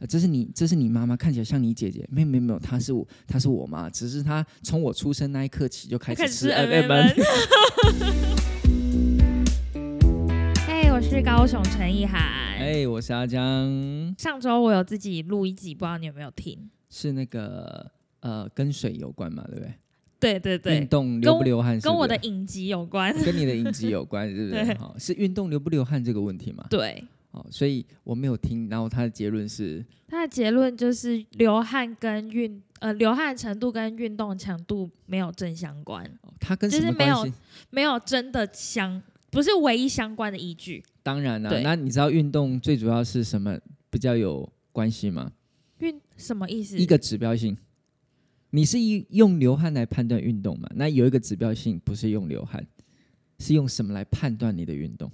呃这是你这是你妈妈，看起来像你姐姐，没有没有没有，她是我她是我妈，只是她从我出生那一刻起就开始吃开始吃 M M M N。嘿，我是高雄陈意涵。哎，我是阿江，上周我有自己录一集，不知道你有没有听？是那个呃跟水有关嘛，对不对？对对对运对，动流不流汗是跟不是我的影集有关。跟你的影集有关，是不是？好，是运动流不流汗这个问题嘛？对，哦，所以我没有听，然后他的结论是，他的结论就是流汗跟运呃流汗程度跟运动强度没有正相关，哦他跟就是没有？没有真的相不是唯一相关的依据。当然啦、对那你知道运动最主要是什么比较有关系吗？运什么意思？一个指标性，你是用用流汗来判断运动嘛？那有一个指标性不是用流汗，是用什么来判断你的运动？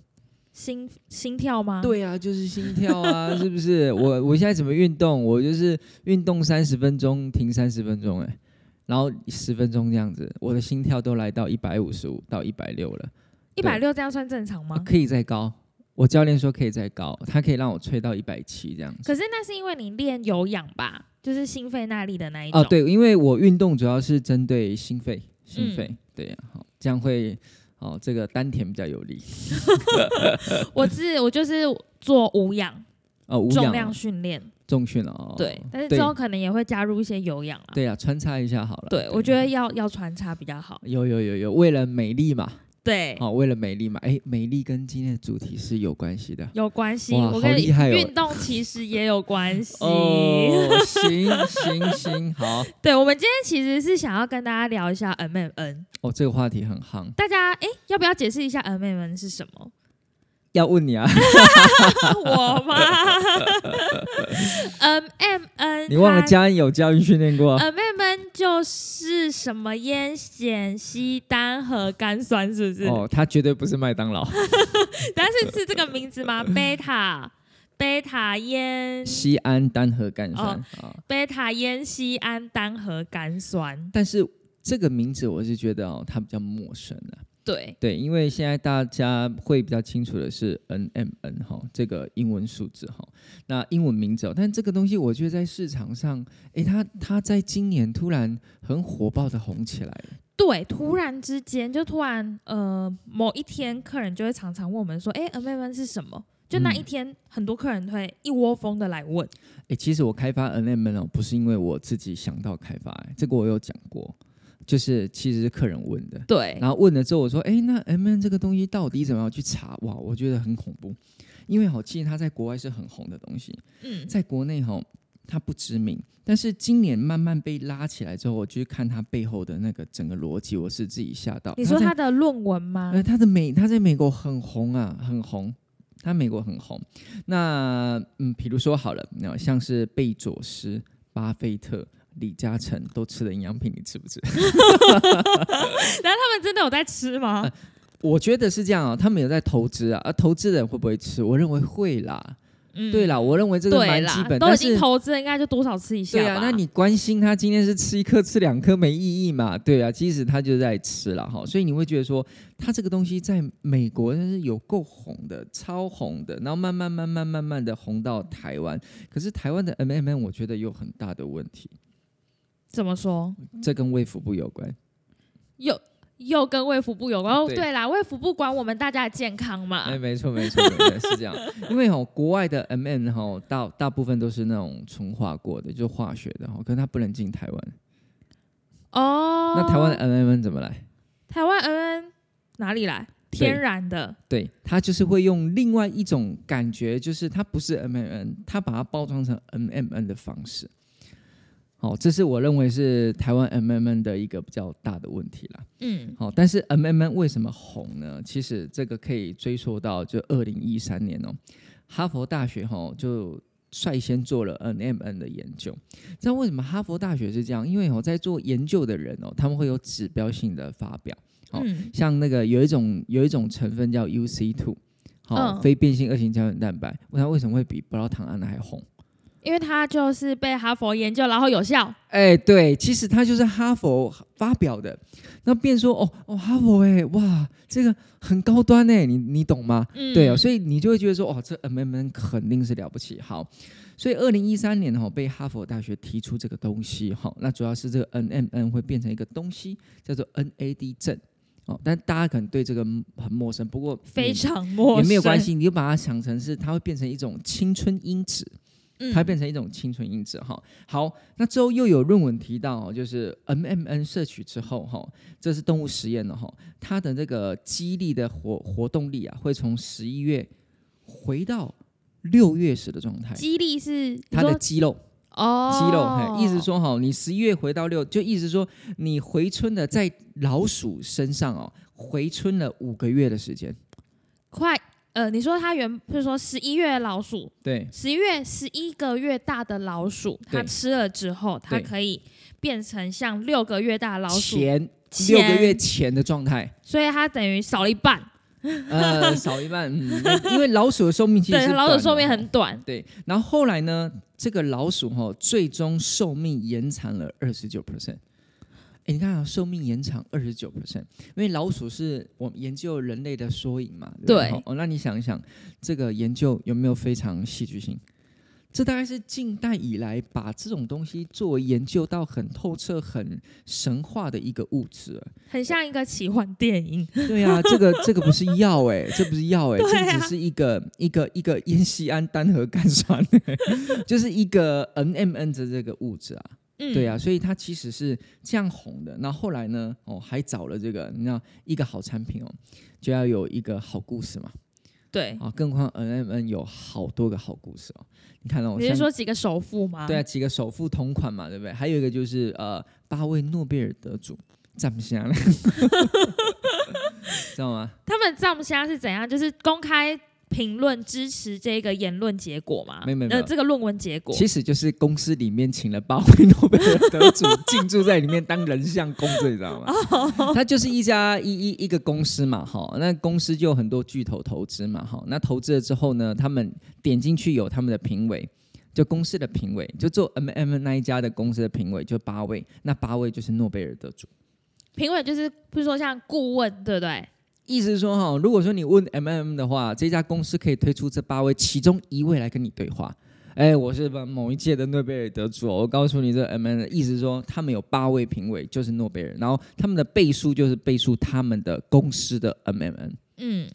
心心跳吗？，对啊，就是心跳啊，是不是？我我现在怎么运动？我就是运动三十分钟，停三十分钟，哎，然后十分钟这样子，我的心跳都来到一百五十五到一百六了，一百六这样算正常吗？啊可以再高。我教练说可以再高，他可以让我吹到一百七这样子。可是那是因为你练有氧吧，就是心肺耐力的那一种。哦，，对，因为我运动主要是针对心肺，心肺，嗯对呀、好，这样会哦，这个丹田比较有力。我是我就是做无氧哦，无氧重量训练，重训哦，对，但是对之后可能也会加入一些有氧啊。对啊、穿插一下好了。对，我觉得要要穿插比较好。有有有有，为了美丽嘛，对，哦，为了美丽嘛，哎，美丽跟今天的主题是有关系的。有关系。我跟厉害哦运动其实也有关系。哦，行行行，好 对，我们今天其实是想要跟大家聊一下 M M N。哦，这个话题很夯，大家哎，要不要解释一下 M M N 是什么？要问你啊，我吗？M M N，你忘了嘉恩有教育训练过？M M N 就是什么烟酰西单核苷酸，是不是？哦，他绝对不是麦当劳，但是是这个名字吗？贝塔贝塔烟西安单核苷酸。贝塔烟酰胺单核苷酸。但是这个名字我是觉得哦，它比较陌生啊。对，对，因为现在大家会比较清楚的是 NMN 哈，这个英文数字哈，那英文名字哦，但这个东西我觉得在市场上，诶，它它在今年突然很火爆的红起来了。对，突然之间就突然呃，某一天客人就会常常问我们说：“哎，N M N 是什么？”就那嗯一天，很多客人会一窝蜂的来问。诶，其实我开发 NMN 哦，不是因为我自己想到开发，诶这个我有讲过，就是其实是客人问的。对，然后问了之后，我说：“哎，那 M N 这个东西到底怎么样去查？”哇，我觉得很恐怖，因为好，其实它在国外是很红的东西，嗯，在国内哈，它不知名，但是今年慢慢被拉起来之后，我去看它背后的那个整个逻辑，我是自己吓到。你说在他的论文吗？呃，它的美，它在美国很红啊，很红。它美国很红。那嗯，比如说好了，那像是贝佐斯、巴菲特、李嘉诚都吃的营养品，你吃不吃？然后他们真的有在吃吗？呃我觉得是这样啊，他们有在投资啊，而投资人会不会吃？我认为会啦。嗯对啦，我认为这个蛮基本，，都已经投资了，应该就多少吃一下吧。对啊，那你关心他今天是吃一颗、吃两颗没意义嘛？对啊，其实他就在吃了哈，所以你会觉得说，他这个东西在美国那是有够红的，超红的，然后慢慢、慢慢、慢慢的红到台湾。可是台湾的 M M M，我觉得有很大的问题，怎么说？这跟卫福部有关。又又跟卫福部有关。哦，对对啦，卫福部管我们大家的健康嘛。哎，没错，没错，是这样。因为哦，国外的 M M 哈，大大部分都是那种纯化过的，就化学的哈，可是它不能进台湾。哦，那台湾的 M N 怎么来？台湾 N N 哪里来？天然的。对，它就是会用另外一种感觉，就是它不是 M M N，它把它包装成 M M N 的方式。好、这是我认为是台湾 M M N 的一个比较大的问题啦。嗯，好、但是 M M N 为什么红呢？其实这个可以追溯到就二零一三年哦，哈佛大学哈、就率先做了 N M N 的研究。知道为什么哈佛大学是这样？因为哦，在做研究的人哦，他们会有指标性的发表。好嗯像那个有一种有一种成分叫 UC two，好、嗯非变性二型胶原蛋白，问它为什么会比葡萄糖胺还红？因为它就是被哈佛研究，然后有效。哎，对，其实它就是哈佛发表的。那变说哦哦，哈佛哎，哇，这个很高端哎，你你懂吗？嗯对哦，所以你就会觉得说，哦，这 M M N 肯定是了不起。好，所以二零一三年哈、被哈佛大学提出这个东西哈、那主要是这个 NMN 会变成一个东西叫做 NAD 症哦，但大家可能对这个很陌生，不过非常陌生，也没有关。系，你就把它想成是它会变成一种青春因子。嗯它变成一种青春因子哈。好，那之后又有论文提到哦，就是 MMN 摄取之后哈，这是动物实验的哈，它的这个肌力的活活动力啊，会从十一月回到六月时的状态。肌力是它的肌肉，哦，肌肉，嘿，意思说哈，你十一月回到六，就意思说你回春的在老鼠身上哦，回春了五个月的时间。快呃，你说它原就是说十一月的老鼠，对，十一月十一个月大的老鼠，它吃了之后，它可以变成像六个月大的老鼠，前前六个月前的状态。所以它等于少了一半。呃，少一半，嗯，因为老鼠的寿命其实 对，是老鼠寿命很短。对。然后后来呢，这个老鼠哈、最终寿命延长了二十九 percent。哎，你看啊，寿命延长二十九 percent，因为老鼠是我们研究人类的缩影嘛。对不对对哦，那你想一想，这个研究有没有非常戏剧性？这大概是近代以来把这种东西作为研究到很透彻、很神话的一个物质了。很像一个奇幻电影，对啊，这个这个不是药哎、这不是药哎、对啊这只是一个一个一个烟酰胺单核苷酸、就是一个 NMN 的这个物质啊。嗯，对啊，所以它其实是这样红的。那后来呢，哦，还找了这个，你知道，一个好产品哦，就要有一个好故事嘛。对，啊，更何况 NMN 有好多个好故事哦。你看哦，你是像说几个首富吗？对啊，几个首富同款嘛，对不对？还有一个就是呃，八位诺贝尔得主站不下来，知道吗？他们藏虾是怎样？就是公开评论支持这个言论结果吗？没有没有这个论文结果。其实就是公司里面请了八位诺贝尔得主进驻在里面当人像工作你知道吗？它就是一家一一一个公司嘛，哈，那公司就有很多巨头投资嘛，哈，那投资了之后呢，他们点进去有他们的评委。就公司的评委，就做 M M 那一家的公司的评委，就八位，那八位就是诺贝尔得主。评委就是，比如说像顾问，对不对？意思是说，哈，如果说你问 M M 的话，这家公司可以推出这八位其中一位来跟你对话。哎，我是某一届的诺贝尔得主哦，我告诉你，这 M M 的意思是说，他们有八位评委，就是诺贝尔，然后他们的倍数就是倍数他们的公司的 M M N。嗯，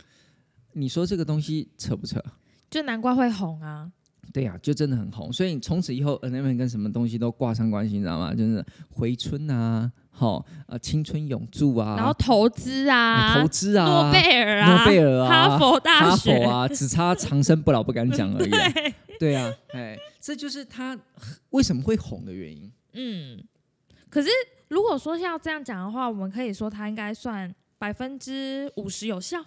你说这个东西扯不扯？就难怪会红啊。对呀、就真的很红，所以从此以后 N M N 跟什么东西都挂上关系，你知道吗？就是回春啊，好呃青春永驻啊，然后投资啊，哎投资啊，诺贝尔啊，诺贝尔啊哈佛大哈学佛啊，只差长生不老不敢讲而已、啊。对啊，哎，这就是他为什么会红的原因。嗯，可是如果说要这样讲的话，我们可以说他应该算百分之五十有效。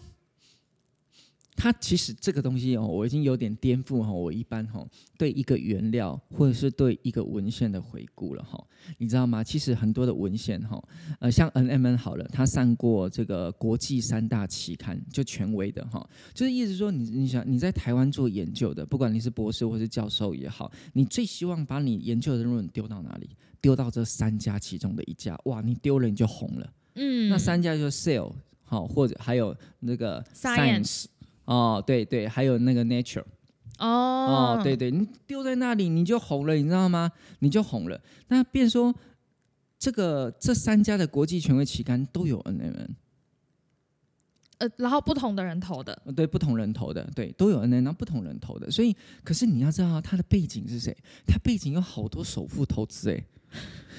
它其实这个东西哦，我已经有点颠覆哈，我一般哈对一个原料或者是对一个文献的回顾了哈，你知道吗？其实很多的文献哈，呃，像 N M N 好了，它上过这个国际三大期刊，就权威的哈，就是意思说你你想你在台湾做研究的，不管你是博士或是教授也好，你最希望把你研究的论文丢到哪里？丢到这三家其中的一家，哇，你丢了你就红了。嗯，那三家就是 Cell 好，或者还有那个 Science 哦，对对，还有那个 Nature 哦哦，对对，你丢在那里你就红了，你知道吗？你就红了。那变说这个这三家的国际权威期刊都有 NMN，呃，然后不同的人投的，呃对，不同人投的，对，都有 NMN，然后不同人投的。所以，可是你要知道他的背景是谁？他背景有好多首富投资哎。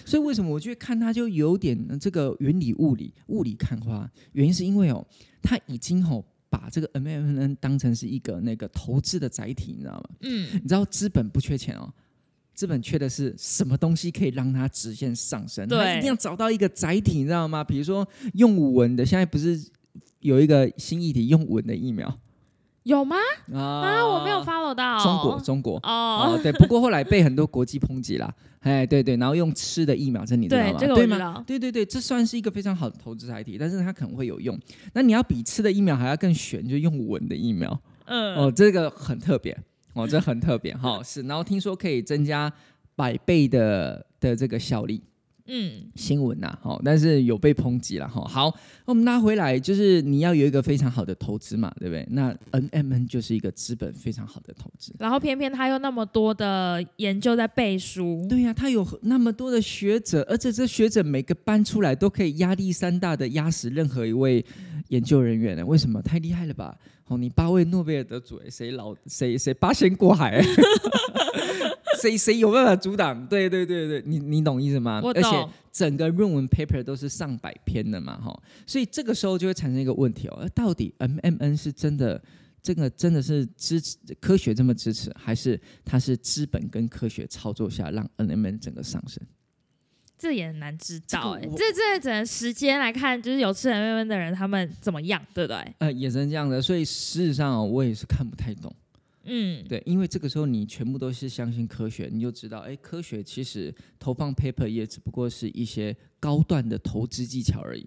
所以为什么我觉得看他就有点呃这个云里雾里、雾里看花？原因是因为哦，他已经哦把这个 MMN 当成是一个那个投资的载体，你知道吗？嗯，你知道资本不缺钱哦，资本缺的是什么东西可以让它直线上升？对一定要找到一个载体，你知道吗？比如说用文的，现在不是有一个新议题，用文的疫苗有吗？啊啊，我没有 follow 到中国，中国。哦，哦，对，不过后来被很多国际抨击啦，哎，对对，然后用吃的疫苗，这你知道对，吗？这个我对吗？对对对，这算是一个非常好的投资载体，但是它可能会有用。那你要比吃的疫苗还要更悬，就用稳的疫苗。嗯，哦，这个很特别。哦，这很特别哈、是，然后听说可以增加百倍的的这个效力。嗯，新闻呐、好，但是有被抨击了哈。好，那我们拉回来，就是你要有一个非常好的投资嘛，对不对？那 NMN 就是一个资本非常好的投资。然后偏偏他又那么多的研究在背书，对呀、他有那么多的学者，而且这学者每个搬出来都可以压力山大的压死任何一位研究人员呢？为什么？太厉害了吧！哦，你八位诺贝尔得主，哎谁老谁谁八仙过海，谁谁有办法阻挡？对对对对，你你懂意思吗？而且整个论文 paper 都是上百篇的嘛，哈，所以这个时候就会产生一个问题哦，呃到底 MMN 是真的？这个真的是支持科学这么支持，还是它是资本跟科学操作下让 NMN 整个上升？这也很难知道哎、这这只能时间来看，就是有吃 M M 的人他们怎么样，对不对？呃，也是这样的，所以事实上、哦、我也是看不太懂。嗯，对，因为这个时候你全部都是相信科学，你就知道，哎，科学其实投放 paper 也只不过是一些高段的投资技巧而已，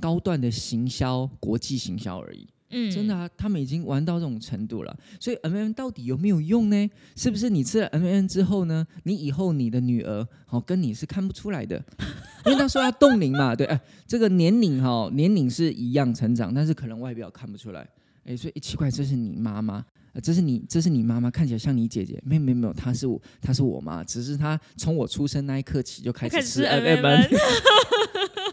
高段的行销、国际行销而已。嗯，真的啊，他们已经玩到这种程度了。所以 M M 到底有没有用呢？是不是你吃了 M M 之后呢，你以后你的女儿好、跟你是看不出来的，因为他说要冻龄嘛，对，哎，这个年龄哈、年龄是一样成长，但是可能外表看不出来。哎，所以、诶奇怪，这是你妈妈。呃这是你，这是你妈妈，看起来像你姐姐。没有没有没有，她是我，她是我妈，只是她从我出生那一刻起就开始吃开始吃 M M M。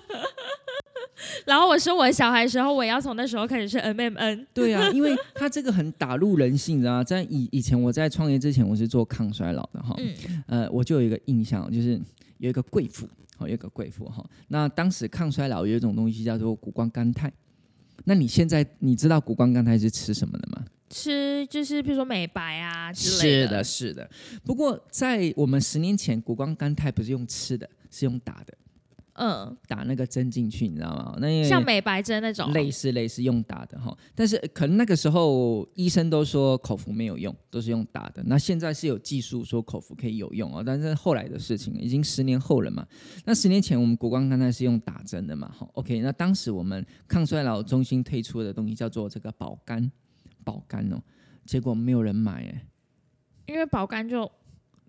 然后我生我的小孩的时候，我也要从那时候开始吃 M M N。对啊，因为它这个很打入人性，你知道？在以以前我在创业之前，我是做抗衰老的哈，嗯呃，我就有一个印象，就是有一个贵妇，好，有一个贵妇哈。那当时抗衰老有一种东西叫做谷胱甘肽，那你现在你知道谷胱甘肽是吃什么的吗？吃就是比如说美白啊之类是的，是的。不过在我们十年前，谷胱甘肽不是用吃的，是用打的，嗯，打那个针进去，你知道吗？那像美白针那种，类似类似用打的哈，但是可能那个时候医生都说口服没有用，都是用打的。那现在是有技术说口服可以有用哦，但是后来的事情已经十年后了嘛。那十年前我们国光刚才是用打针的嘛，好，OK。那当时我们抗衰老中心推出的东西叫做这个保肝，保肝哦，结果没有人买哎，因为保肝就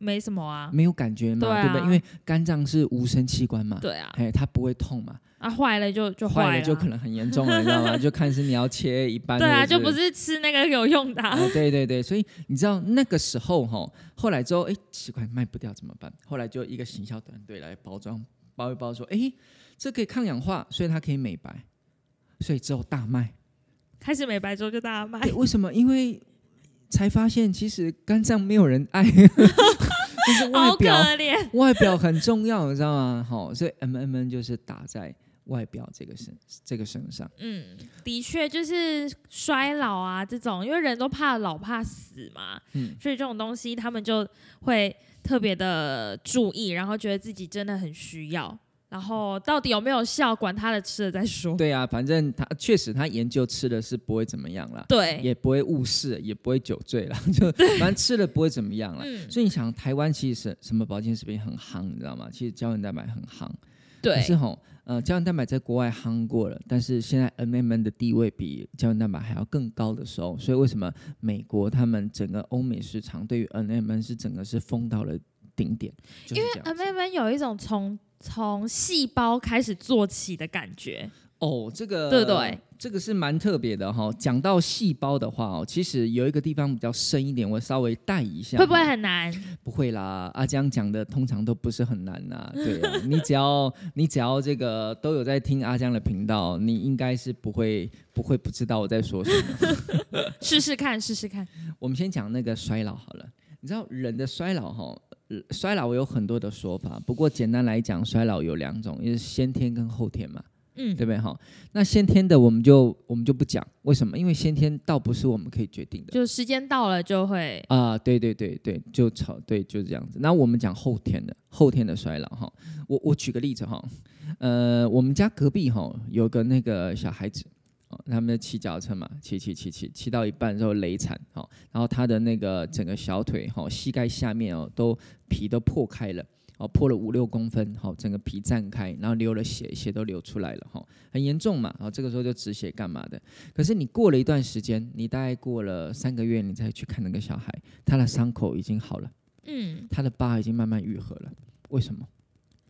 没什么啊。没有感觉嘛，对啊对不对？因为肝脏是无声器官嘛，对啊，哎，它不会痛嘛，啊坏了就就了，坏了就可能很严重了，你知道吗？就看是你要切一半，对啊，就不是吃那个有用的啊、啊，对对对，所以你知道那个时候哈，后来之后，哎，奇怪，卖不掉怎么办？后来就一个行销团队来包装，包一包说，哎，这可以抗氧化，所以它可以美白，所以之后大卖。开始美白之后就大家卖对，，为什么？因为才发现其实肝脏没有人爱，就是外好可表，怜。外表很重要，你知道吗？好，所以 M M N 就是打在外表这个身这个身上。嗯，的确就是衰老啊这种，因为人都怕老怕死嘛，嗯所以这种东西他们就会特别的注意，然后觉得自己真的很需要。然后到底有没有效，管他的，吃了再说。对啊，反正他确实他研究吃的是不会怎么样啦。对，也不会误事，也不会酒醉了，就反正吃了不会怎么样了。嗯，所以你想，台湾其实是什么保健食品很夯，你知道吗？其实胶原蛋白很夯，可对，是吼，呃，胶原蛋白在国外夯过了，但是现在 N M N 的地位比胶原蛋白还要更高的时候，所以为什么美国他们整个欧美市场对于 N M N 是整个是封到了顶点，就是因为 M 子 M N 有一种从从细胞开始做起的感觉，哦，这个对不对？这个是蛮特别的哈。讲到细胞的话哦，其实有一个地方比较深一点，我稍微带一下哈，会不会很难？不会啦，阿江讲的通常都不是很难呐、对啊，你只要你只要这个都有在听阿江的频道，你应该是不会不会不知道我在说什么。试试看，试试看。我们先讲那个衰老好了，你知道人的衰老哈，呃衰老有很多的说法，不过简单来讲，衰老有两种，一是先天跟后天嘛，嗯，对不对哈？那先天的我们就我们就不讲，为什么？因为先天倒不是我们可以决定的。就时间到了就会，啊，对对对对，就吵，对，就是这样子。那我们讲后天的，后天的衰老哈，我我举个例子哈，呃，我们家隔壁哈有个那个小孩子，哦，他们骑脚踏车嘛，骑骑骑骑骑到一半之后累惨，哈，然后他的那个整个小腿哈，膝盖下面哦都皮都破开了，哦，破了五六公分，好、整个皮绽开，然后流了血，血都流出来了，哈、很严重嘛，哦，这个时候就止血干嘛的？可是你过了一段时间，你大概过了三个月，你再去看那个小孩，他的伤口已经好了，嗯，他的疤已经慢慢愈合了，为什么？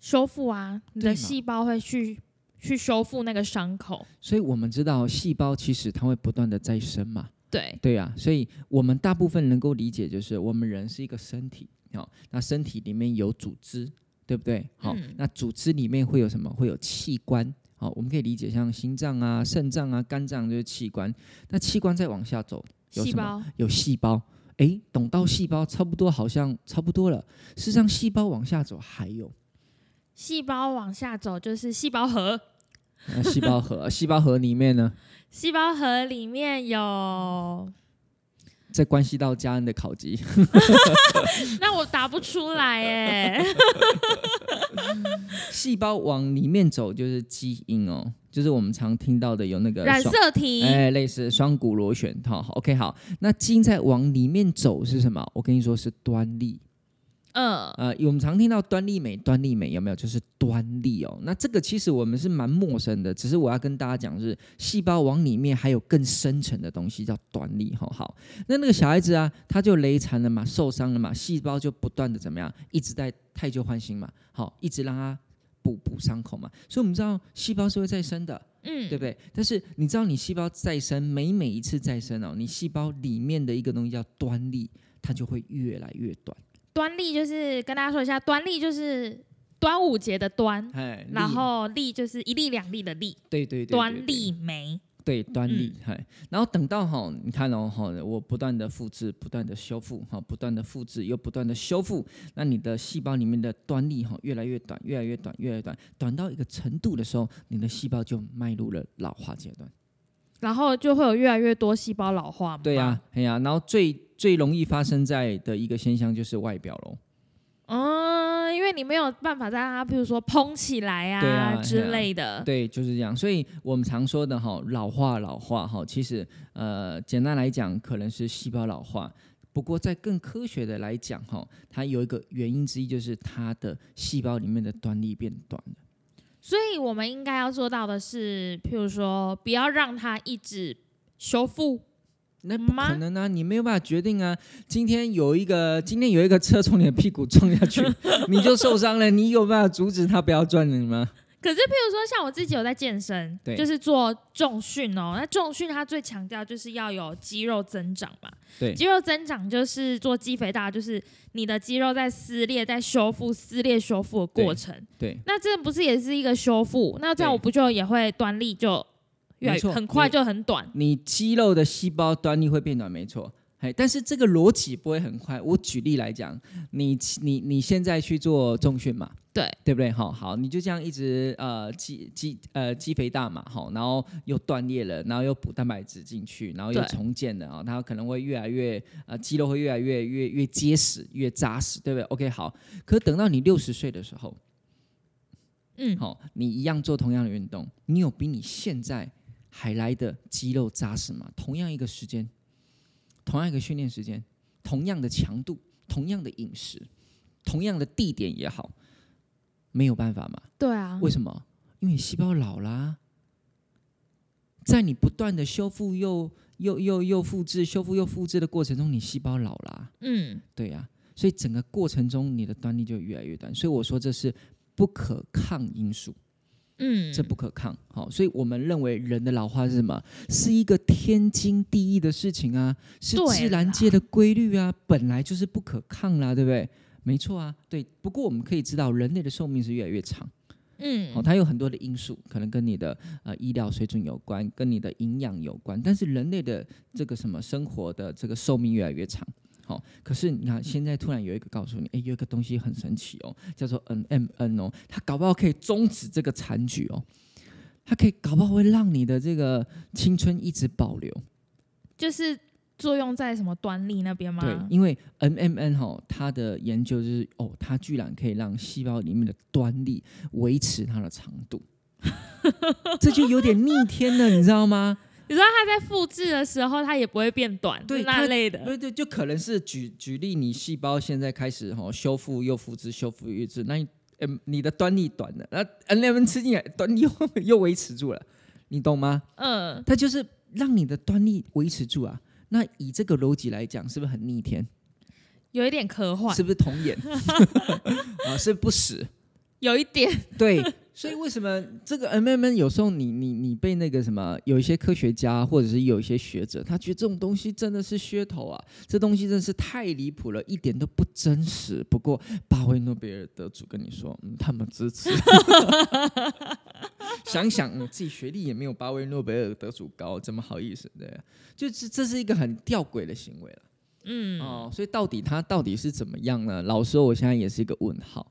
修复啊，你的细胞会去去修复那个伤口。所以我们知道细胞其实它会不断的再生嘛，对，对啊，所以我们大部分能够理解就是我们人是一个身体，好、那身体里面有组织，对不对？好、嗯那组织里面会有什么？会有器官，好、我们可以理解像心脏啊、肾脏啊、肝脏就是器官。那器官再往下走，有什么？细胞有细胞。诶，懂到细胞差不多，好像差不多了。事实上，细胞往下走还有细胞往下走就是细胞核，呃细胞核，细胞核里面呢，细胞核里面有，这关系到家人的考级。那我答不出来哎。细胞往里面走就是基因哦，就是我们常听到的有那个染色体，哎，类似双股螺旋，好好，OK，好。那基因在往里面走是什么？我跟你说是端粒。嗯，呃，我们常听到端粒酶，端粒酶有没有？就是端粒哦。那这个其实我们是蛮陌生的，只是我要跟大家讲是，细胞往里面还有更深层的东西叫端粒。好好，那那个小孩子啊，他就雷残了嘛，受伤了嘛，细胞就不断的怎么样，一直在太旧换新嘛，好，一直让他补补伤口嘛。所以我们知道细胞是会再生的。嗯，对不对？但是你知道，你细胞再生，每每一次再生哦，你细胞里面的一个东西叫端粒，它就会越来越短。端粒就是跟大家说一下，端粒就是端午节的端，哎，然后粒就是一粒两粒的粒，对对对对端粒酶。对端粒，嗯、然后等到哈，你看哦，哈，我不断的复制，不断的修复，哈，不断的复制又不断的修复，那你的细胞里面的端粒哈越来越短，越来越短，越来越短，短到一个程度的时候，你的细胞就迈入了老化阶段。然后就会有越来越多细胞老化嘛。对呀、哎呀，然后最最容易发生在的一个现象就是外表喽。嗯，因为你没有办法让它，比如说蓬起来对啊之类的。对，就是这样。所以我们常说的哈，老化老化哈，其实呃，简单来讲，可能是细胞老化。不过在更科学的来讲哈，它有一个原因之一就是它的细胞里面的端粒变短了。所以我们应该要做到的是，譬如说，不要让它一直修复。那不可能啊！你没有办法决定啊。今天有一个，今天有一个车从你的屁股撞下去，你就受伤了。你有办法阻止他不要撞你吗？可是，譬如说，像我自己有在健身，对就是做重训哦。那重训它最强调就是要有肌肉增长嘛。对肌肉增长就是做肌肥大，就是你的肌肉在撕裂、在修复、撕裂、修复的过程。对，那这不是也是一个修复？那这样我不就也会端粒就越来没错很快就很短？你肌肉的细胞端粒会变短，没错。哎，但是这个逻辑不会很快。我举例来讲，你你你现在去做重训嘛，对对不对？好好，你就这样一直呃肌肌呃肌肥大嘛，好，然后又断裂了，然后又补蛋白质进去，然后又重建了啊，它可能会越来越呃肌肉会越来越越越结实，越扎实，对不对？OK，好。可等到你六十岁的时候，嗯，好、你一样做同样的运动，你有比你现在还来的肌肉扎实吗？同样一个时间，同样一个训练时间，同样的强度，同样的饮食，同样的地点也好，没有办法嘛？对啊，为什么？因为细胞老啦，在你不断的修复又又又又复制、修复又复制的过程中，你细胞老啦。嗯，对呀、所以整个过程中你的端粒就越来越短。所以我说这是不可抗因素。嗯，这不可抗。好，所以我们认为人的老化是什么？是一个天经地义的事情啊，是自然界的规律啊，本来就是不可抗啦，对不对？没错啊，对。不过我们可以知道，人类的寿命是越来越长。嗯，好、它有很多的因素，可能跟你的呃医疗水准有关，跟你的营养有关。但是人类的这个什么生活的这个寿命越来越长。好、可是你看，现在突然有一个告诉你，哎，有一个东西很神奇哦，叫做 NMN 哦，它搞不好可以终止这个残局哦，它可以搞不好会让你的这个青春一直保留。就是作用在什么端粒那边吗？对，因为 NMN 哈、它的研究就是哦，它居然可以让细胞里面的端粒维持它的长度，这就有点逆天了，你知道吗？你知道它在复制的时候，它也不会变短，对那它类的。对对，就可能是举举例，你细胞现在开始哈、修复又复制，修复又复制，那你嗯你的端粒短了，那 N M 吃进来，端粒又 又维持住了，你懂吗？嗯，它就是让你的端粒维持住啊。那以这个逻辑来讲，是不是很逆天？有一点科幻是，不是童颜？啊，是不实。有一点。对，所以为什么这个 M M N 有时候你你你被那个什么，有一些科学家或者是有一些学者，他觉得这种东西真的是噱头啊，这东西真的是太离谱了，一点都不真实。不过巴威诺贝尔得主跟你说，嗯，他们支持。想想、嗯、自己学历也没有巴威诺贝尔得主高，怎么好意思？对、啊，就是这是一个很吊诡的行为了。嗯，哦，所以到底他到底是怎么样呢？老实说，我现在也是一个问号。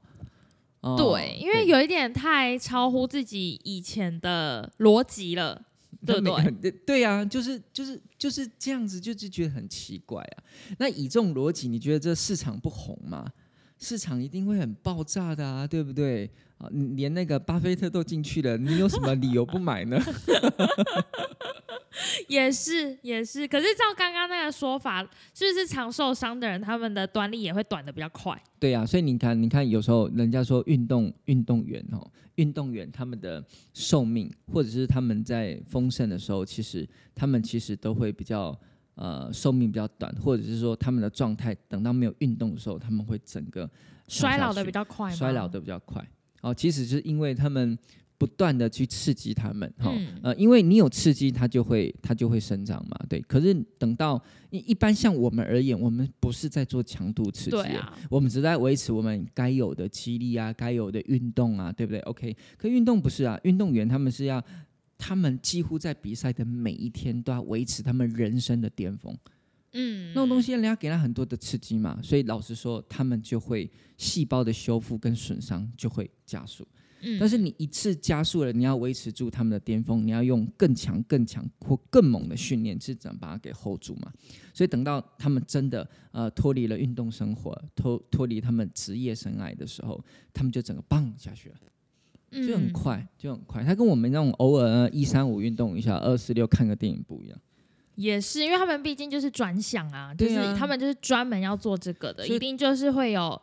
哦对，因为有一点太超乎自己以前的逻辑了，对不对？对？对呀、就是就是就是这样子，就是觉得很奇怪啊。那以这种逻辑，你觉得这市场不红吗？市场一定会很爆炸的啊，对不对？啊，连那个巴菲特都进去了，你有什么理由不买呢？也是也是，可是照刚刚那个说法，是不是常受伤的人，他们的端粒也会短的比较快？对呀、所以你看，你看，有时候人家说运动运动员哦，运动员他们的寿命，或者是他们在丰盛的时候，其实他们其实都会比较呃寿命比较短，或者是说他们的状态等到没有运动的时候，他们会整个衰老的比较快？衰老的比较快。哦，其实就是因为他们不断的去刺激他们，哈、嗯呃，因为你有刺激，它就会它就会生长嘛，对。可是等到一一般像我们而言，我们不是在做强度刺激，啊，我们只在维持我们该有的肌力啊，该有的运动啊，对不对？OK，可运动不是啊，运动员他们是要，他们几乎在比赛的每一天都要维持他们人生的巅峰。嗯，那种东西，人家给他很多的刺激嘛，所以老实说，他们就会细胞的修复跟损伤就会加速。嗯但是你一次加速了，你要维持住他们的巅峰，你要用更强、更强或更猛的训练，是怎么把它给 hold 住嘛？所以等到他们真的呃脱离了运动生活，脱脱离他们职业生涯的时候，他们就整个棒下去了，就很嗯快，就很快。他跟我们那种偶尔一三五运动一下，二四六看个电影不一样。也是，因为他们毕竟就是专项啊，就是啊他们就是专门要做这个的，一定就是会有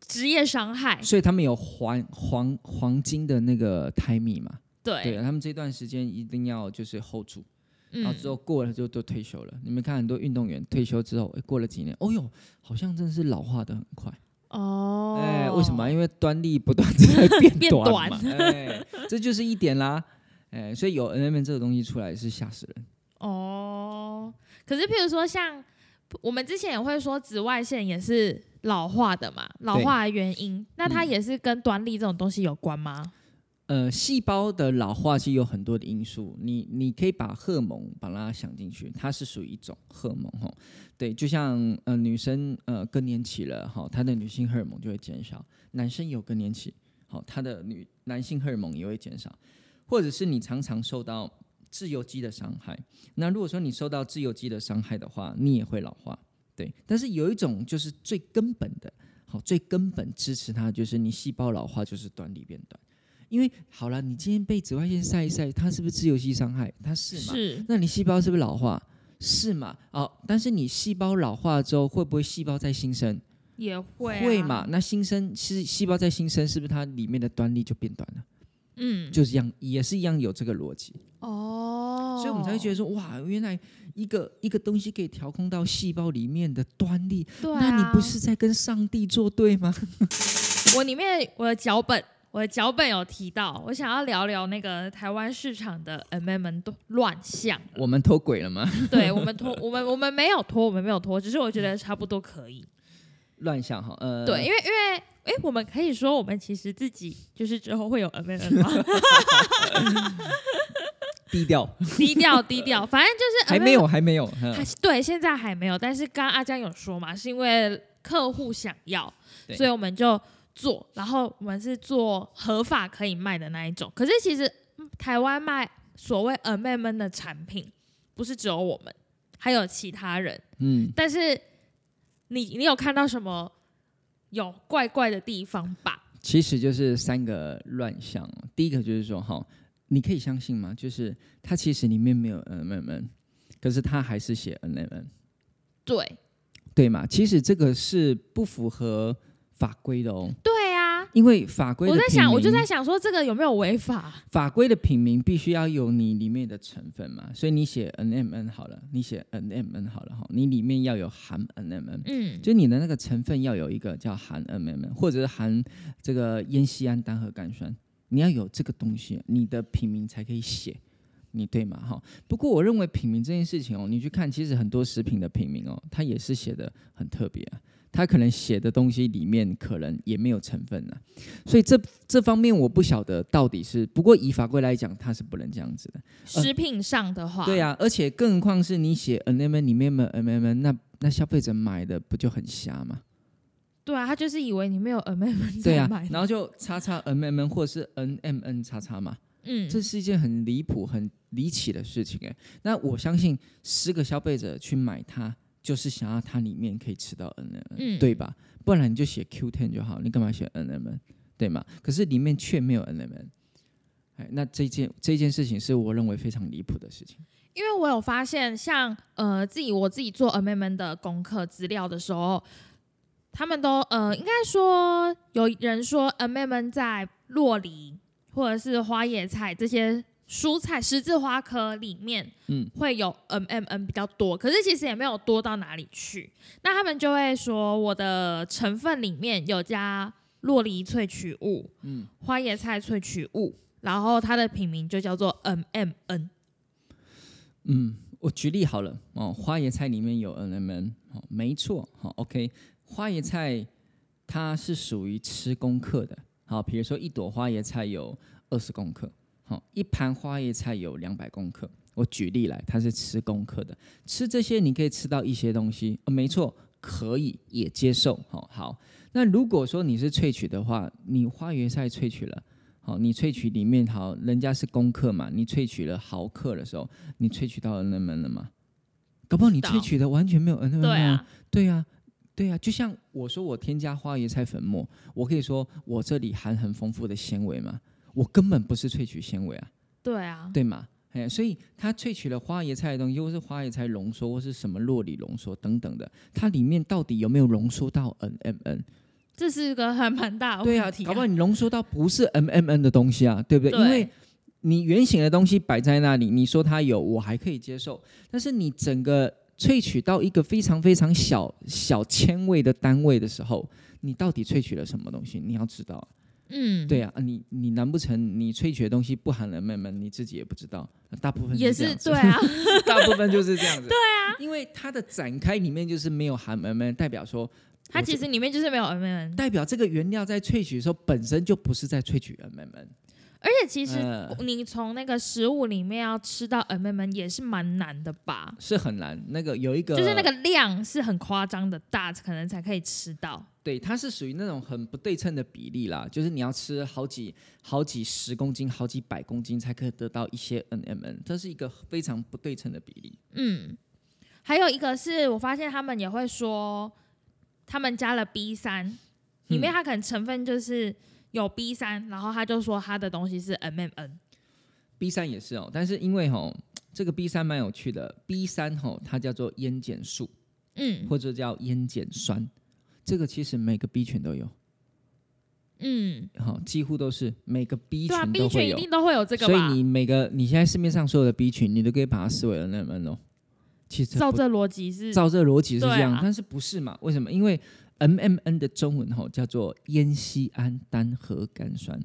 职业伤害。所以他们有黄黄黄金的那个 timing 嘛？对对，啊，他们这段时间一定要就是 hold 住，然后嗯之后过了就都退休了。你们看很多运动员退休之后，诶过了几年，哦哟，好像真的是老化的很快。哦，哎、为什么？？因为端粒不断地在变变 短嘛。哎，这就是一点啦。哎，所以有 N M 这个东西出来是吓死人。哦，可是譬如说像我们之前也会说紫外线也是老化的嘛，老化的原因，那它嗯也是跟端粒这种东西有关吗？呃，细胞的老化是有很多的因素，你你可以把荷尔蒙把它想进去，它是属于一种荷尔蒙哈。对，就像呃女生呃更年期了哈，她的女性荷尔蒙就会减少；男生有更年期，好，他的女男性荷尔蒙也会减少，或者是你常常受到自由基的伤害。那如果说你受到自由基的伤害的话，你也会老化。对，但是有一种就是最根本的，好，最根本支持它就是你细胞老化就是端粒变短。因为好了，你今天被紫外线晒一晒，它是不是自由基伤害？它是嘛？是，那你细胞是不是老化？是嘛？哦，但是你细胞老化之后，会不会细胞再新生？也会、啊、会嘛？？那新生是细胞再新生，是不是它里面的端粒就变短了？嗯，就是一样，也是一样有这个逻辑，哦，所以我们才会觉得说，哇，原来一个一个东西可以调控到细胞里面的端粒，对、啊，那你不是在跟上帝作对吗？我里面我的脚本，我的脚本有提到，我想要聊聊那个台湾市场的 M M 乱象。我们脱轨了吗？对我们脱，我们我们没有脱，我们没有脱，只是我觉得差不多可以。乱象哈，呃，对，因为因为哎，我们可以说我们其实自己就是之后会有 M M 吗？低调，低调低调，反正就是还没有，还没有，对，现在还没有。但是刚刚阿江有说嘛，是因为客户想要，所以我们就做。然后我们是做合法可以卖的那一种。可是其实嗯台湾卖所谓 M M 的产品，不是只有我们，还有其他人。嗯，但是你你有看到什么有怪怪的地方吧？其实就是三个乱象。第一个就是说哈，你可以相信吗？就是它其实里面没有 N M N，可是它还是写 N M N，对。对嘛？其实这个是不符合法规的哦，对啊，因为法规我在想，我就在想说这个有没有违法？法规的品名必须要有你里面的成分嘛，所以你写 N M N 好了，你写 N M N 好了哈，你里面要有含 N M N，嗯，就你的那个成分要有一个叫含 N M N，或者是含这个烟酰胺单核苷酸，你要有这个东西，你的品名才可以写。你对吗？哈，不过我认为品名这件事情哦，你去看，其实很多食品的品名哦，它也是写的很特别啊，它可能写的东西里面可能也没有成分啊，所以这这方面我不晓得到底是，不过以法规来讲，它是不能这样子的。食品上的话，对啊，而且更何况是你写 N M N 里面没有 N M N，那那消费者买的不就很瞎吗？对啊，他就是以为你没有 M M 对啊然后就叉叉 M M N 或者是 N M N 叉叉嘛，嗯，这是一件很离谱、很离奇的事情哎。那我相信十个消费者去买它，就是想要它里面可以吃到 N M N，、嗯对吧？不然你就写 Q ten 就好，你干嘛写 N M N，对吗？可是里面却没有 N M N，哎，那这件这件事情是我认为非常离谱的事情。因为我有发现，像呃自己我自己做 M M N 的功课资料的时候，他们都呃应该说有人说 M M N 在洛梨或者是花椰菜这些蔬菜十字花科里面，嗯会有 M M N 比较多，可是其实也没有多到哪里去。那他们就会说我的成分里面有加洛梨萃取物、嗯，花椰菜萃取物，然后它的品名就叫做 M M N。嗯，我举例好了哦，花椰菜里面有 M M N，哦，没错，好、OK，花椰菜它是属于吃功课的，好，比如说一朵花椰菜有二十公克，好、一盘花椰菜有两百公克。我举例来，它是吃功课的，吃这些你可以吃到一些东西，哦、没错，可以也接受，好、好。那如果说你是萃取的话，你花椰菜萃取了。好，你萃取里面好，人家是公克嘛，你萃取了毫克的时候，你萃取到 N M N 了吗？搞不好你萃取的完全没有 N N 对啊，对啊、就像我说我添加花椰菜粉末，我可以说我这里含很丰富的纤维嘛，我根本不是萃取纤维啊，对啊，对吗？哎，所以它萃取了花椰菜的东西，或是花椰菜浓缩，或是什么洛里浓缩等等的，它里面到底有没有浓缩到 N M N？这是一个还蛮大的对啊问，题、搞不好你浓缩到不是 M M N 的东西啊，对不对？对因为你原型的东西摆在那里，你说它有，我还可以接受。但是你整个萃取到一个非常非常小小千位的单位的时候，你到底萃取了什么东西？你要知道啊。嗯，对啊，啊你你难不成你萃取的东西不含 M M N，你自己也不知道？大部分也是对啊，大部分就是这样子。对啊，因为它的展开里面就是没有含 M M N，代表说它其实里面就是没有 M M，代表这个原料在萃取的时候本身就不是在萃取 M M N。而且其实呃你从那个食物里面要吃到 M M N 也是蛮难的吧？是很难。那个有一个，就是那个量是很夸张的大，可能才可以吃到。对，它是属于那种很不对称的比例啦，就是你要吃好几好几十公斤、好几百公斤才可以得到一些 NMN，这是一个非常不对称的比例。嗯，还有一个是我发现他们也会说，他们加了 B 三，里面它可能成分就是有 B 三，然后他就说他的东西是 M M N。B 三也是哦，但是因为吼这个 B 三蛮有趣的，B 三吼它叫做烟碱素嗯或者叫烟碱酸，这个其实每个 B 群都有，嗯，好，几乎都是每个 B 群都会有。群一定都会有这个所以？你每个你现在市面上所有的 B 群，你都可以把它视为 NMN 哦。其实照这逻辑是，照这逻辑是这样，啊但是不是嘛？为什么？因为 MMN 的中文吼叫做烟酰胺单核苷酸，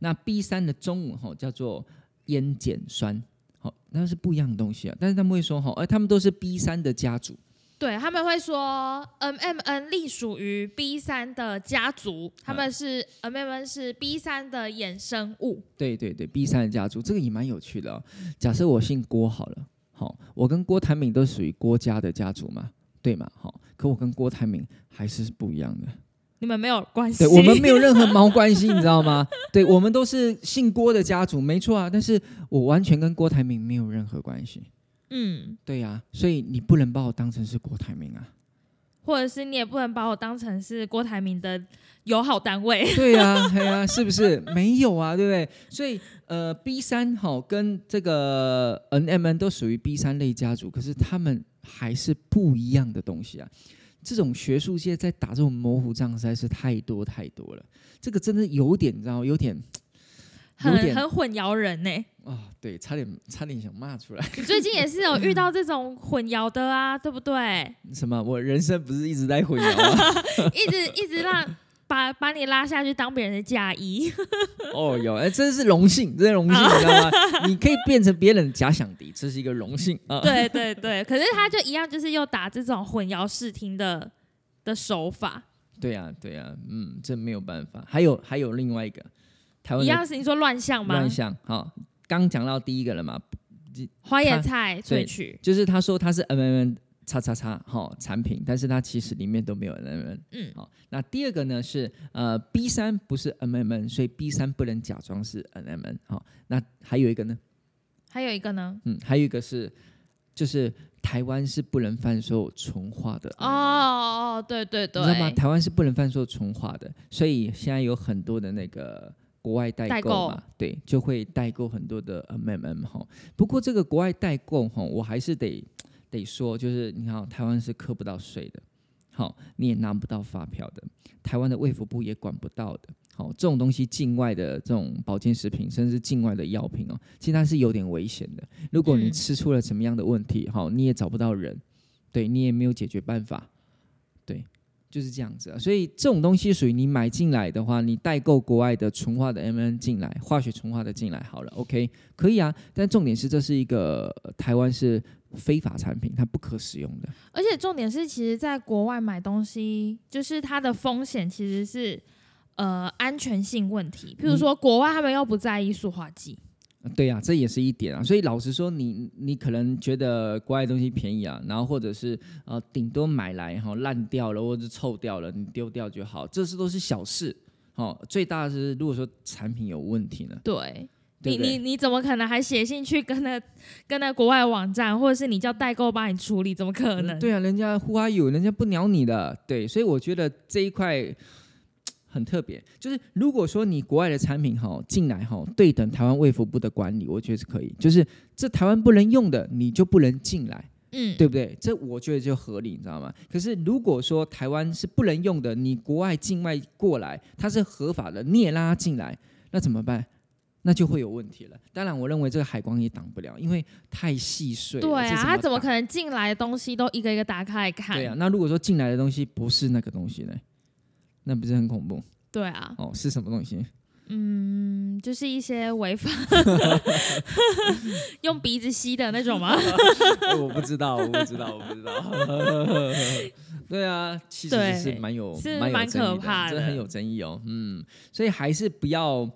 那 B 三的中文吼叫做烟碱酸，好，那是不一样的东西啊。但是他们会说吼，哎，他们都是 B 三的家族，对他们会说 M M N 隶属于 B 三的家族，他们是 M M N 是 B 三的衍生物。对对对，B 三的家族，这个也蛮有趣的哦。假设我姓郭好了，好，我跟郭台铭都属于郭家的家族嘛，对嘛？好，可我跟郭台铭还是不一样的。你们没有关系，对我们没有任何毛关系，你知道吗？对我们都是姓郭的家族，没错啊。但是我完全跟郭台铭没有任何关系。嗯，对呀、所以你不能把我当成是郭台铭啊。或者是你也不能把我当成是郭台铭的友好单位。对呀，对呀，是不是没有啊？对不对？所以呃，B 三哈跟这个 NMN 都属于 B 三类家族，可是他们还是不一样的东西啊。这种学术界在打这种模糊仗实在是太多太多了，这个真的有点，你知道，有点。很很混淆人呢。哦，对，差点差点想骂出来。你最近也是有遇到这种混淆的啊，对不对？什么？我人生不是一直在混淆吗？一直一直让把把你拉下去当别人的嫁衣。哦，有哎，真是荣幸，真是荣幸，你知道吗？你可以变成别人的假想敌，这是一个荣幸啊。对 对对，可是他就一样，就是又打这种混淆视听的的手法。对呀对呀，嗯，这没有办法。还有还有另外一个。台湾一样是你说乱象吗？乱象，好，刚讲到第一个了嘛，花椰菜萃取，就是他说他是 M M 叉叉叉好产品，但是它其实里面都没有 M M N。嗯，好，那第二个呢是呃 B 三不是 M M N，所以 B 三不能假装是 M M N。好，那还有一个呢？还有一个呢？嗯，还有一个是就是台湾是不能贩售纯化的。哦哦，对对对，你知道吗？台湾是不能贩售纯化的，所以现在有很多的那个。国外代购嘛，对，就会代购很多的 M M M 哈。不过这个国外代购哈，我还是得得说，就是你看，台湾是扣不到税的，好，你也拿不到发票的，台湾的卫福部也管不到的。好，这种东西境外的这种保健食品，甚至境外的药品哦，其实它是有点危险的。如果你吃出了什么样的问题，好，你也找不到人，对你也没有解决办法，对。就是这样子啊，所以这种东西属于你买进来的话，你代购国外的纯化的 M N 进来，化学纯化的进来好了，OK，可以啊。但重点是这是一个台湾是非法产品，它不可使用的。而且重点是，其实在国外买东西，就是它的风险其实是呃安全性问题。譬如说，国外他们又不在意塑化剂。对呀，这也是一点啊。所以老实说，你你可能觉得国外东西便宜啊，然后或者是呃顶多买来哈烂掉了或者臭掉了，你丢掉就好，这是都是小事。哦，最大的是如果说产品有问题呢？对，你你你怎么可能还写信去跟那 跟那国外网站，或者是你叫代购帮你处理？怎么可能？对啊，人家 Who are you？人家不鸟你的。对，所以我觉得这一块。很特别，就是如果说你国外的产品哈进来哈，对等台湾卫福部的管理，我觉得是可以。就是这台湾不能用的，你就不能进来，嗯，对不对？这我觉得就合理，你知道吗？可是如果说台湾是不能用的，你国外境外过来，它是合法的，你也拉进来，那怎么办？那就会有问题了。当然，我认为这个海关也挡不了，因为太细碎。对啊，他怎么可能进来的东西都一个一个打开来看？对啊，那如果说进来的东西不是那个东西呢？那不是很恐怖？对啊。哦，是什么东西？嗯，就是一些违法 用鼻子吸的那种吗？我不知道，我不知道，我不知道。对啊，其实是蛮有，是蛮可怕的，这很有争议哦。嗯，所以还是不要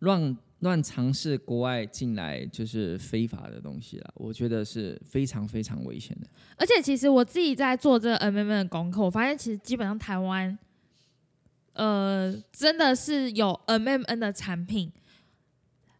乱乱尝试国外进来就是非法的东西了。我觉得是非常非常危险的。而且，其实我自己在做这个 M M 的功课，我发现其实基本上台湾。呃，真的是有 M M N 的产品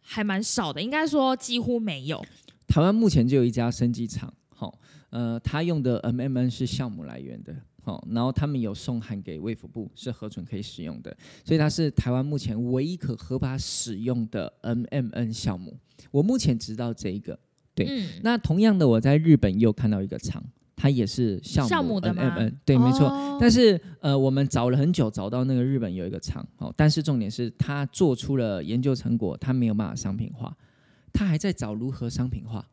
还蛮少的，应该说几乎没有。台湾目前就有一家生技厂，好，呃，他用的 M M N 是项目来源的，好，然后他们有送函给卫福部，是核准可以使用的，所以它是台湾目前唯一可合法使用的 M M N 项目。我目前知道这一个，对，那同样的，我在日本又看到一个厂。它也是项目的吗？对，没错。但是呃，我们找了很久，找到那个日本有一个厂，哦，但是重点是它做出了研究成果，它没有办法商品化，它还在找如何商品化。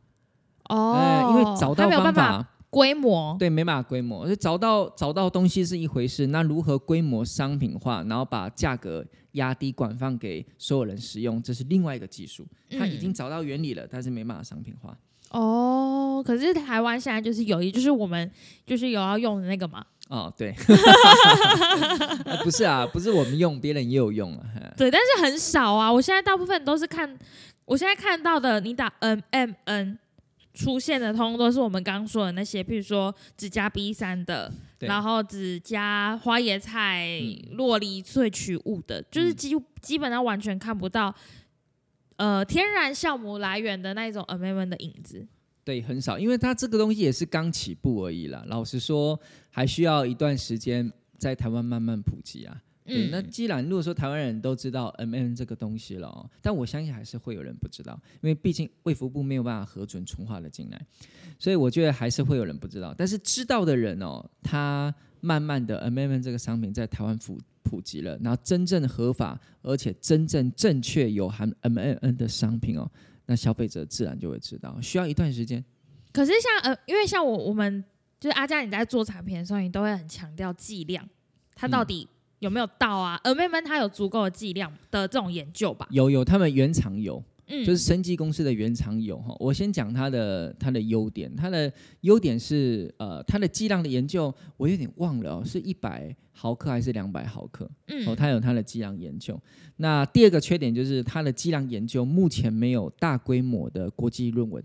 哦，因为找到方法规模，对，没办法规模。就找到找到东西是一回事，那如何规模商品化，然后把价格压低，管放给所有人使用，这是另外一个技术。他已经找到原理了，但是没办法商品化。哦，可是台湾现在就是有一，就是我们就是有要用的那个嘛。哦，对，不是啊，不是我们用，别人也有用啊。对，但是很少啊。我现在大部分都是看，我现在看到的，你打 M M N 出现的，通通都是我们刚刚说的那些，譬如说只加 B 三的，然后只加花椰菜、洛梨萃取物的，就是基基本上完全看不到。呃，天然酵母来源的那种 amendment 的影子，对，很少，因为它这个东西也是刚起步而已啦。老实说，还需要一段时间在台湾慢慢普及啊。对，嗯那既然如果说台湾人都知道 M M 这个东西了哦，但我相信还是会有人不知道，因为毕竟卫福部没有办法核准纯化的进来，所以我觉得还是会有人不知道。但是知道的人哦，他慢慢的 M M 这个商品在台湾普普及了，然后真正合法而且真正正确有含 M M N 的商品哦，那消费者自然就会知道，需要一段时间。可是像呃，因为像我我们就是阿佳，你在做产品的时候，你都会很强调剂量，它到底有没有到啊？而妹们它有足够的剂量的这种研究吧？有有，他们原厂有，嗯，就是生技公司的原厂有哈。我先讲它的它的优点，它的优点是呃它的剂量的研究，我有点忘了、哦，是一百毫克还是两百毫克？嗯哦，它有它的剂量研究。那第二个缺点就是它的剂量研究目前没有大规模的国际论文，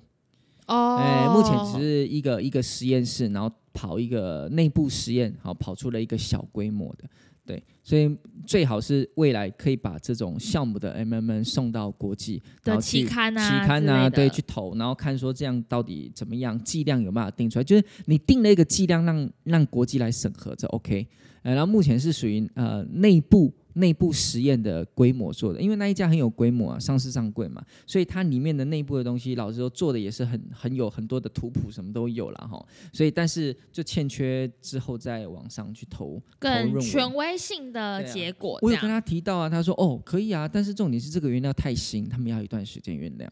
哦，哎、目前只是一个一个实验室，然后跑一个内部实验，好跑出了一个小规模的。对，所以最好是未来可以把这种项目的 MMN 送到国际然的后期刊啊，期刊啊，对，去投，然后看说这样到底怎么样，剂量有办法定出来，就是你定了一个剂量让让国际来审核，这 OK。呃，然后目前是属于呃内部内部实验的规模做的，因为那一家很有规模啊，上市上柜嘛，所以它里面的内部的东西，老实说做的也是很很有很多的图谱，什么都有了哈。所以但是就欠缺之后再往上去投投更权威性的结果，我有跟他提到啊，他说哦可以啊，但是重点是这个原料太新，他们要一段时间原料，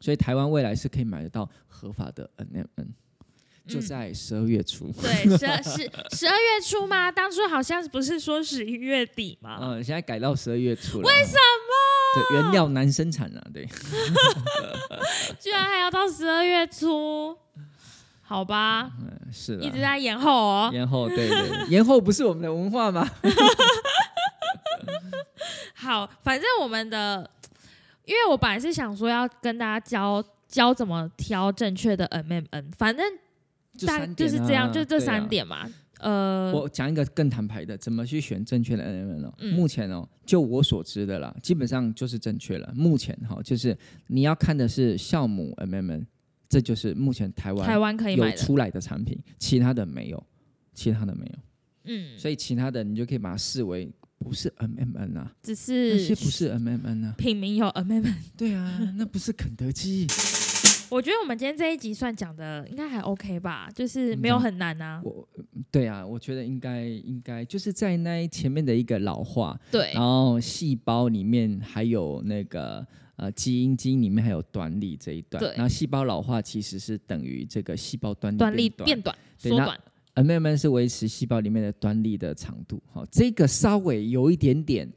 所以台湾未来是可以买得到合法的 NMN，就嗯在十二月初。对，十二十十二月初吗？当初好像不是说十一月底吗？嗯，现在改到十二月初了。为什么？对，原料难生产啊，对。居然还要到十二月初，好吧，嗯，是的一直。在延后哦。延后，对对，延后不是我们的文化吗？好，反正我们的，因为我本来是想说要跟大家教教怎么挑正确的 MMN，反正大就三点就是这样，啊就这三点嘛。呃，我讲一个更坦白的，怎么去选正确的 NMN 哦？嗯目前哦，就我所知的啦，基本上就是正确了。目前哈、就是你要看的是酵母 MMN，这就是目前台湾台湾可以有出来的产品，其他的没有，其他的没有，嗯，所以其他的你就可以把它视为不是 MMN 啊，只是那些不是 MMN 啊，品名有 MMN。对啊，那不是肯德基。我觉得我们今天这一集算讲的应该还 OK 吧，就是没有很难啊。我对啊，我觉得应该应该就是在那前面的一个老化，对。然后细胞里面还有那个呃基因，基因里面还有端粒这一段，对。然后细胞老化其实是等于这个细胞端粒短。力变变短，缩短。MMN 是维持细胞里面的端粒的长度，好、这个稍微有一点点，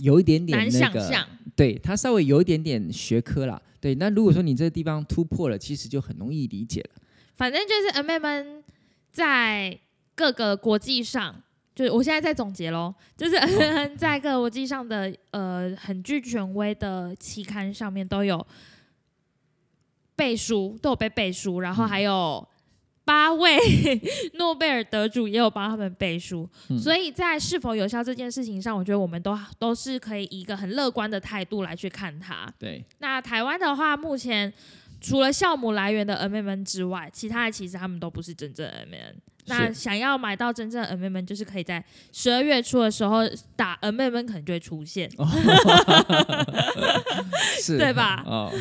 有一点点难那个，想象，对，它稍微有一点点学科啦。对，那如果说你这个地方突破了，其实就很容易理解了。反正就是 MMN 在各个国际上，就是我现在在总结喽，就是 MMN 在各个国际上的呃很具权威的期刊上面都有背书，都有被背书，然后还有。八位 诺贝尔得主也有帮他们背书，嗯所以在是否有效这件事情上，我觉得我们都都是可以以一个很乐观的态度来去看它。对，那台湾的话，目前除了酵母来源的 MMN 之外，其他的其实他们都不是真正的 MMN。那想要买到真正的 MMN，就是可以在十二月初的时候打 MMN，可能就会出现。是，对吧哦，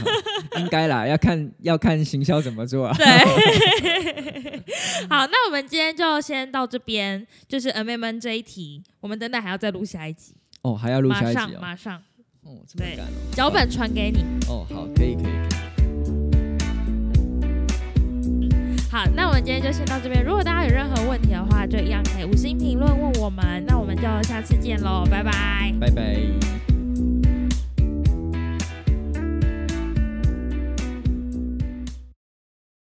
应该啦，要看要看行销怎么做啊。对，好，那我们今天就先到这边，就是 MMN 这一题，我们等等还要再录下一集，哦，还要录马上下一集哦。马上哦，这么哦。脚本传给你。哦，好，可以可以可以。好，那我们今天就先到这边。如果大家有任何问题的话，就一样可以五星评论问我们。那我们就下次见喽，拜拜。拜拜。